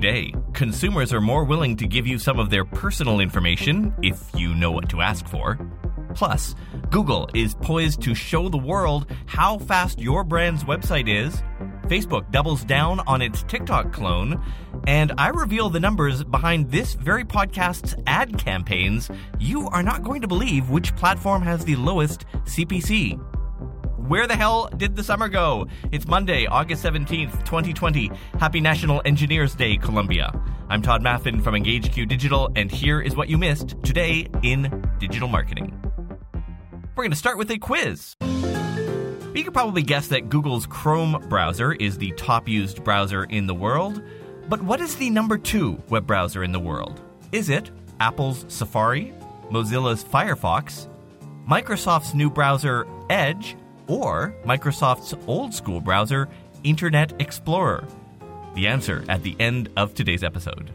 Today, consumers are more willing to give you some of their personal information if you know what to ask for. Plus, Google is poised to show the world how fast your brand's website is. Facebook doubles down on its TikTok clone, and I reveal the numbers behind this very podcast's ad campaigns. You are not going to believe which platform has the lowest CPC. Where the hell did the summer go? It's Monday, August 17th, 2020. Happy National Engineers Day, Colombia. I'm Tod Maffin from EngageQ Digital, and here is what you missed today in digital marketing. We're going to start with a quiz. You could probably guess that Google's Chrome browser is the top used browser in the world. But what is the number two web browser in the world? Is it Apple's Safari, Mozilla's Firefox, Microsoft's new browser Edge, or Microsoft's old school browser Internet Explorer? The answer at the end of today's episode.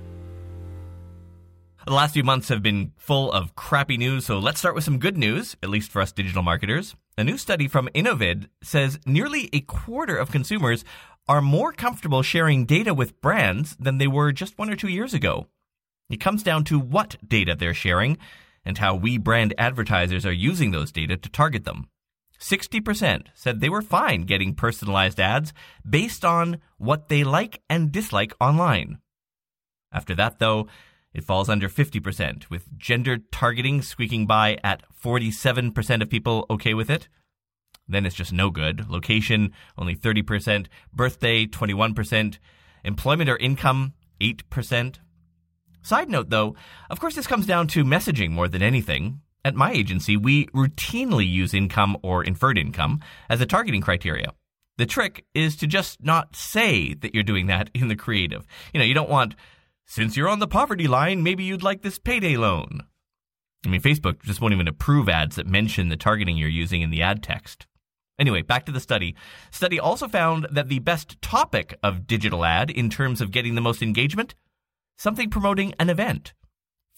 The last few months have been full of crappy news, so let's start with some good news, at least for us digital marketers. A new study from Innovid says nearly a quarter of consumers are more comfortable sharing data with brands than they were just one or two years ago. It comes down to what data they're sharing and how we brand advertisers are using those data to target them. 60% said they were fine getting personalized ads based on what they like and dislike online. After that, though, it falls under 50%, with gender targeting squeaking by at 47% of people okay with it. Then it's just no good. Location, only 30%. Birthday, 21%. Employment or income, 8%. Side note though, of course this comes down to messaging more than anything. At my agency, we routinely use income or inferred income as a targeting criteria. The trick is to just not say that you're doing that in the creative. You know, you don't want since you're on the poverty line, maybe you'd like this payday loan. I mean, Facebook just won't even approve ads that mention the targeting you're using in the ad text. Anyway, back to the study. Study also found that the best topic of digital ad in terms of getting the most engagement, something promoting an event.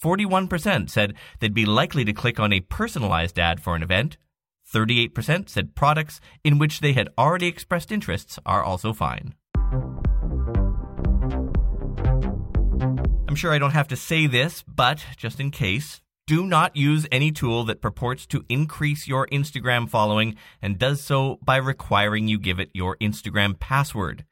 41% said they'd be likely to click on a personalized ad for an event. 38% said products in which they had already expressed interests are also fine. I'm sure I don't have to say this, but just in case, do not use any tool that purports to increase your Instagram following and does so by requiring you give it your Instagram password.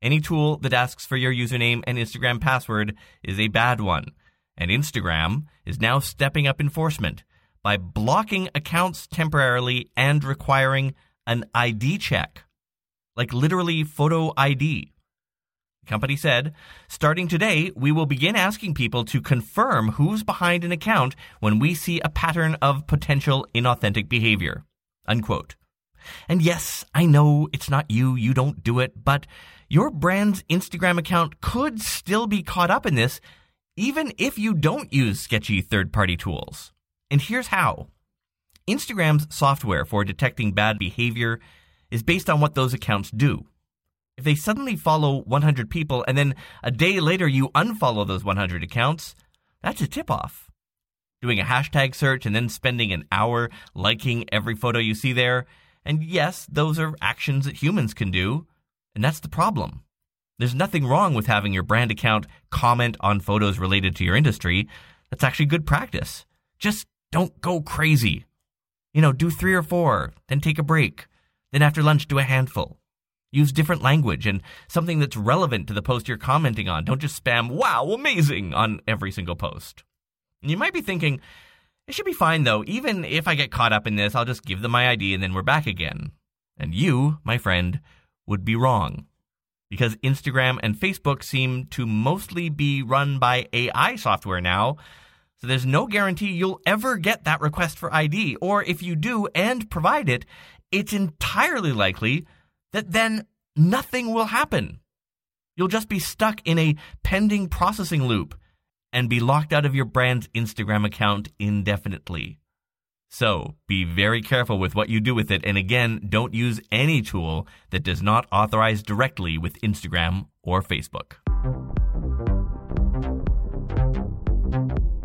Any tool that asks for your username and Instagram password is a bad one, and Instagram is now stepping up enforcement by blocking accounts temporarily and requiring an ID check, like literally photo ID. The company said, starting today, we will begin asking people to confirm who's behind an account when we see a pattern of potential inauthentic behavior. Unquote. And yes, I know it's not you, you don't do it, but your brand's Instagram account could still be caught up in this, even if you don't use sketchy third party tools. And here's how Instagram's software for detecting bad behavior is based on what those accounts do. If they suddenly follow 100 people and then a day later you unfollow those 100 accounts, that's a tip off. Doing a hashtag search and then spending an hour liking every photo you see there, and yes, those are actions that humans can do, and that's the problem. There's nothing wrong with having your brand account comment on photos related to your industry. That's actually good practice. Just don't go crazy. You know, do three or four, then take a break. Then after lunch, do a handful. Use different language and something that's relevant to the post you're commenting on. Don't just spam, wow, amazing, on every single post. You might be thinking, it should be fine though. Even if I get caught up in this, I'll just give them my ID and then we're back again. And you, my friend, would be wrong. Because Instagram and Facebook seem to mostly be run by AI software now. So there's no guarantee you'll ever get that request for ID. Or if you do and provide it, it's entirely likely that then nothing will happen. You'll just be stuck in a pending processing loop and be locked out of your brand's Instagram account indefinitely. So be very careful with what you do with it. And again, don't use any tool that does not authorize directly with Instagram or Facebook.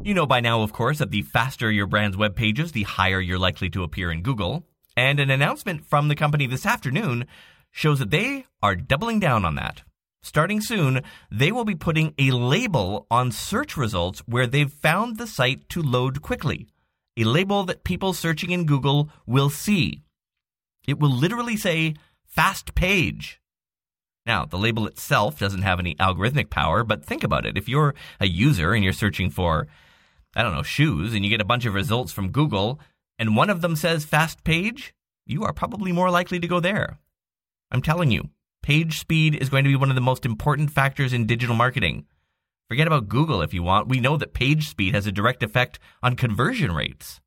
You know by now, of course, that the faster your brand's web pages, the higher you're likely to appear in Google. And an announcement from the company this afternoon shows that they are doubling down on that. Starting soon, they will be putting a label on search results where they've found the site to load quickly. A label that people searching in Google will see. It will literally say fast page. Now, the label itself doesn't have any algorithmic power, but think about it. If you're a user and you're searching for, I don't know, shoes, and you get a bunch of results from Google, and one of them says fast page, you are probably more likely to go there. I'm telling you, Page speed is going to be one of the most important factors in digital marketing. Forget about Google if you want. We know that page speed has a direct effect on conversion rates.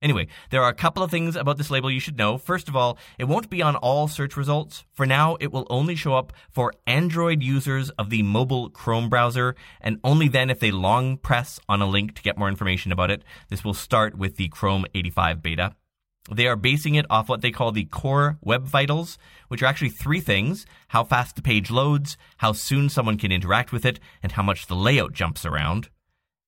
Anyway, there are a couple of things about this label you should know. First of all, it won't be on all search results. For now, it will only show up for Android users of the mobile Chrome browser, and only then if they long press on a link to get more information about it. This will start with the Chrome 85 beta. They are basing it off what they call the core web vitals, which are actually three things how fast the page loads, how soon someone can interact with it, and how much the layout jumps around.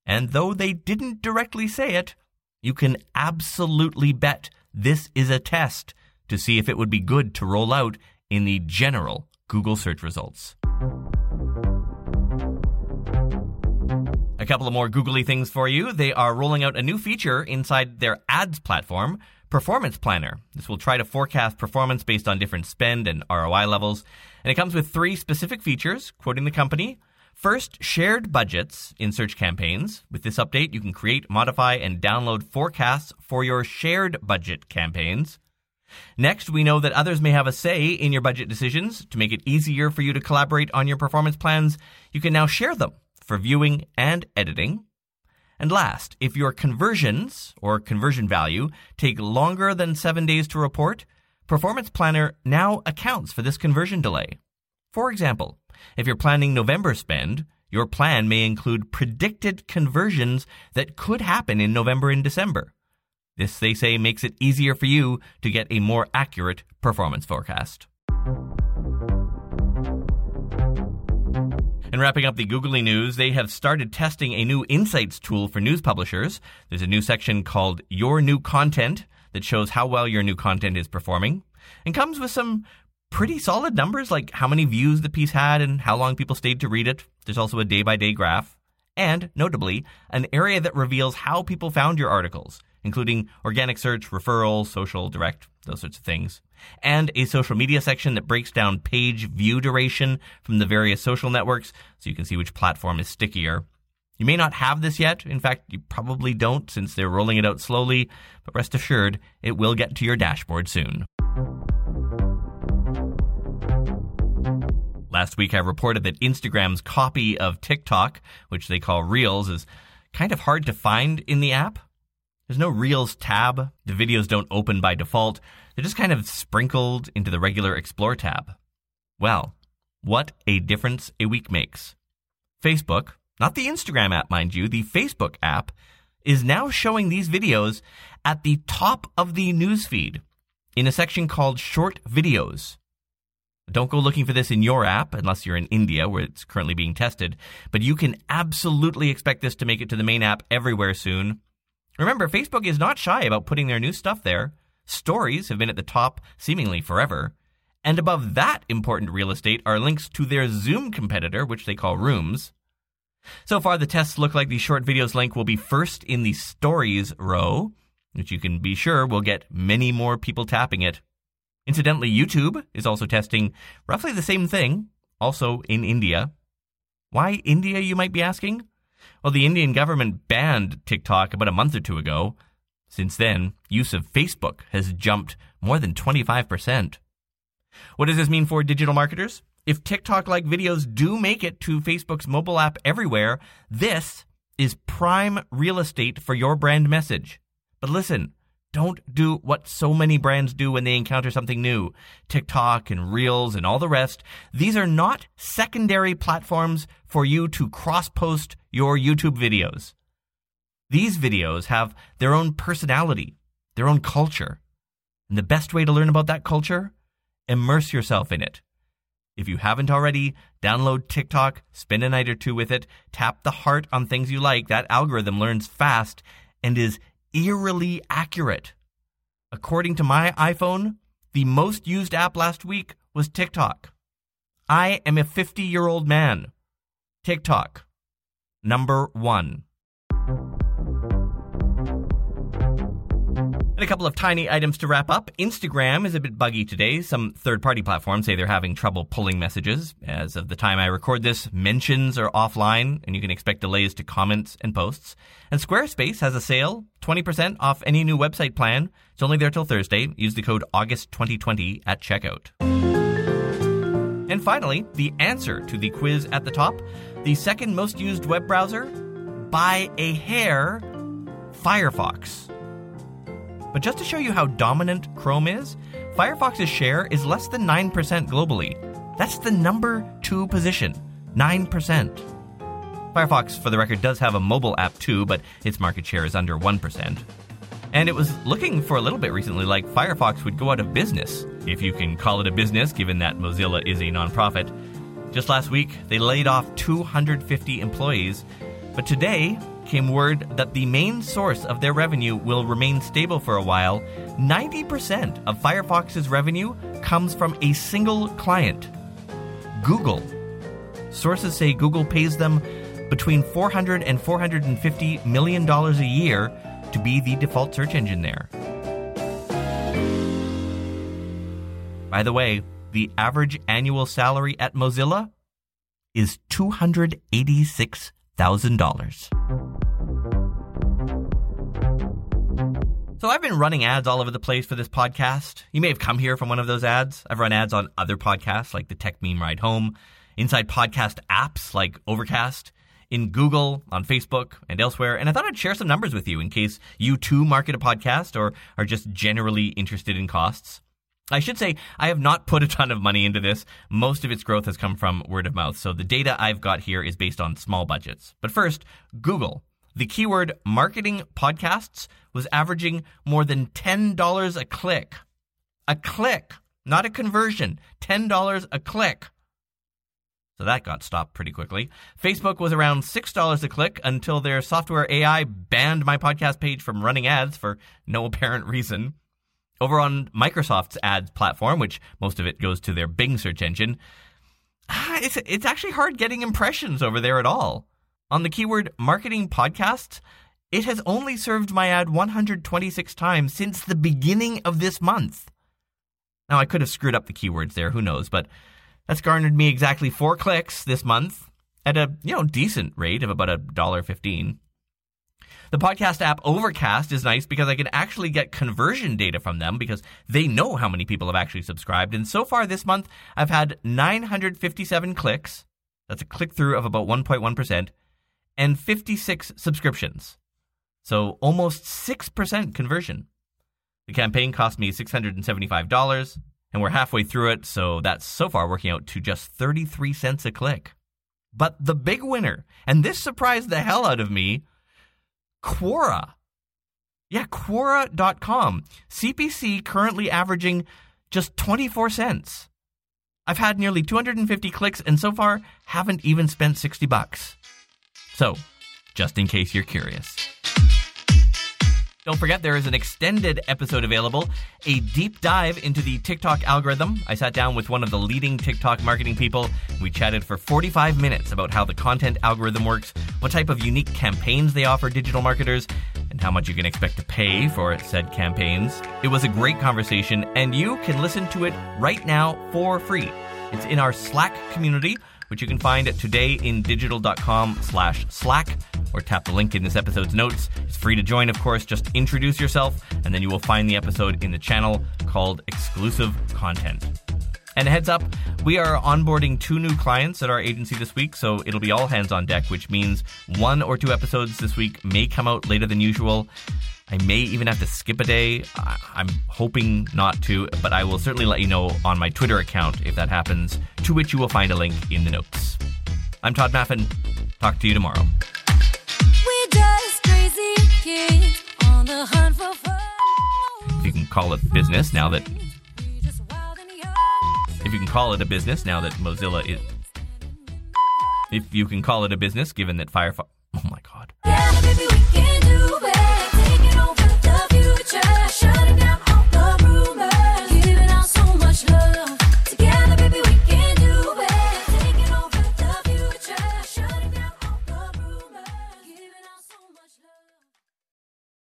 And though they didn't directly say it, you can absolutely bet this is a test to see if it would be good to roll out in the general Google search results. A couple of more googly things for you. They are rolling out a new feature inside their ads platform Performance Planner. This will try to forecast performance based on different spend and ROI levels. And it comes with three specific features, quoting the company. First, shared budgets in search campaigns. With this update, you can create, modify, and download forecasts for your shared budget campaigns. Next, we know that others may have a say in your budget decisions. To make it easier for you to collaborate on your performance plans, you can now share them for viewing and editing. And last, if your conversions or conversion value take longer than seven days to report, Performance Planner now accounts for this conversion delay. For example, if you're planning November spend, your plan may include predicted conversions that could happen in November and December. This, they say, makes it easier for you to get a more accurate performance forecast. And wrapping up the googly news, they have started testing a new insights tool for news publishers. There's a new section called Your New Content that shows how well your new content is performing and comes with some pretty solid numbers like how many views the piece had and how long people stayed to read it. There's also a day by day graph. And, notably, an area that reveals how people found your articles, including organic search, referral, social, direct, those sorts of things and a social media section that breaks down page view duration from the various social networks so you can see which platform is stickier. You may not have this yet. In fact, you probably don't since they're rolling it out slowly, but rest assured, it will get to your dashboard soon. Last week, I reported that Instagram's copy of TikTok, which they call Reels, is kind of hard to find in the app. There's no Reels tab. The videos don't open by default. They're just kind of sprinkled into the regular Explore tab. Well, what a difference a week makes. Facebook, not the Instagram app, mind you, the Facebook app, is now showing these videos at the top of the newsfeed in a section called Short Videos. Don't go looking for this in your app unless you're in India where it's currently being tested, but you can absolutely expect this to make it to the main app everywhere soon. Remember, Facebook is not shy about putting their new stuff there. Stories have been at the top seemingly forever. And above that important real estate are links to their Zoom competitor, which they call Rooms. So far, the tests look like the short videos link will be first in the stories row, which you can be sure will get many more people tapping it. Incidentally, YouTube is also testing roughly the same thing, also in India. Why India, you might be asking? Well, the Indian government banned TikTok about a month or two ago. Since then, use of Facebook has jumped more than 25%. What does this mean for digital marketers? If TikTok like videos do make it to Facebook's mobile app everywhere, this is prime real estate for your brand message. But listen, don't do what so many brands do when they encounter something new. TikTok and Reels and all the rest. These are not secondary platforms for you to cross post your YouTube videos. These videos have their own personality, their own culture. And the best way to learn about that culture? Immerse yourself in it. If you haven't already, download TikTok, spend a night or two with it, tap the heart on things you like. That algorithm learns fast and is eerily accurate. According to my iPhone, the most used app last week was TikTok. I am a 50 year old man. TikTok, number one. And a couple of tiny items to wrap up. Instagram is a bit buggy today. Some third party platforms say they're having trouble pulling messages. As of the time I record this, mentions are offline, and you can expect delays to comments and posts. And Squarespace has a sale 20% off any new website plan. It's only there till Thursday. Use the code AUGUST2020 at checkout. And finally, the answer to the quiz at the top the second most used web browser by a hair, Firefox. But just to show you how dominant Chrome is, Firefox's share is less than 9% globally. That's the number two position 9%. Firefox, for the record, does have a mobile app too, but its market share is under 1%. And it was looking for a little bit recently like Firefox would go out of business, if you can call it a business given that Mozilla is a nonprofit. Just last week, they laid off 250 employees, but today came word that the main source of their revenue will remain stable for a while. 90% of Firefox's revenue comes from a single client Google. Sources say Google pays them between 400 and 450 million dollars a year to be the default search engine there. By the way, the average annual salary at Mozilla is $286,000. So I've been running ads all over the place for this podcast. You may have come here from one of those ads. I've run ads on other podcasts like the Techmeme Ride Home, inside podcast apps like Overcast, in Google, on Facebook, and elsewhere. And I thought I'd share some numbers with you in case you too market a podcast or are just generally interested in costs. I should say I have not put a ton of money into this. Most of its growth has come from word of mouth. So the data I've got here is based on small budgets. But first, Google. The keyword marketing podcasts was averaging more than $10 a click. A click, not a conversion. $10 a click. So that got stopped pretty quickly. Facebook was around $6 a click until their software AI banned my podcast page from running ads for no apparent reason. Over on Microsoft's ads platform, which most of it goes to their Bing search engine, it's, it's actually hard getting impressions over there at all. On the keyword marketing podcasts, it has only served my ad 126 times since the beginning of this month. Now, I could have screwed up the keywords there, who knows, but that's garnered me exactly four clicks this month at a you know decent rate of about a dollar fifteen. The podcast app Overcast is nice because I can actually get conversion data from them because they know how many people have actually subscribed. And so far this month, I've had 957 clicks. That's a click through of about 1.1%, and 56 subscriptions. So almost 6% conversion. The campaign cost me $675, and we're halfway through it, so that's so far working out to just 33 cents a click. But the big winner, and this surprised the hell out of me, Quora. Yeah, Quora.com. CPC currently averaging just 24 cents. I've had nearly 250 clicks and so far haven't even spent 60 bucks. So, just in case you're curious. Don't forget, there is an extended episode available, a deep dive into the TikTok algorithm. I sat down with one of the leading TikTok marketing people. We chatted for 45 minutes about how the content algorithm works, what type of unique campaigns they offer digital marketers, and how much you can expect to pay for said campaigns. It was a great conversation, and you can listen to it right now for free. It's in our Slack community which you can find at todayindigital.com slash slack or tap the link in this episode's notes. It's free to join, of course. Just introduce yourself, and then you will find the episode in the channel called Exclusive Content. And heads up, we are onboarding two new clients at our agency this week, so it'll be all hands on deck, which means one or two episodes this week may come out later than usual. I may even have to skip a day. I'm hoping not to, but I will certainly let you know on my Twitter account if that happens, to which you will find a link in the notes. I'm Tod Maffin. Talk to you tomorrow. If you can call it business now that. If you can call it a business now that Mozilla is. If you can call it a business given that Firefox.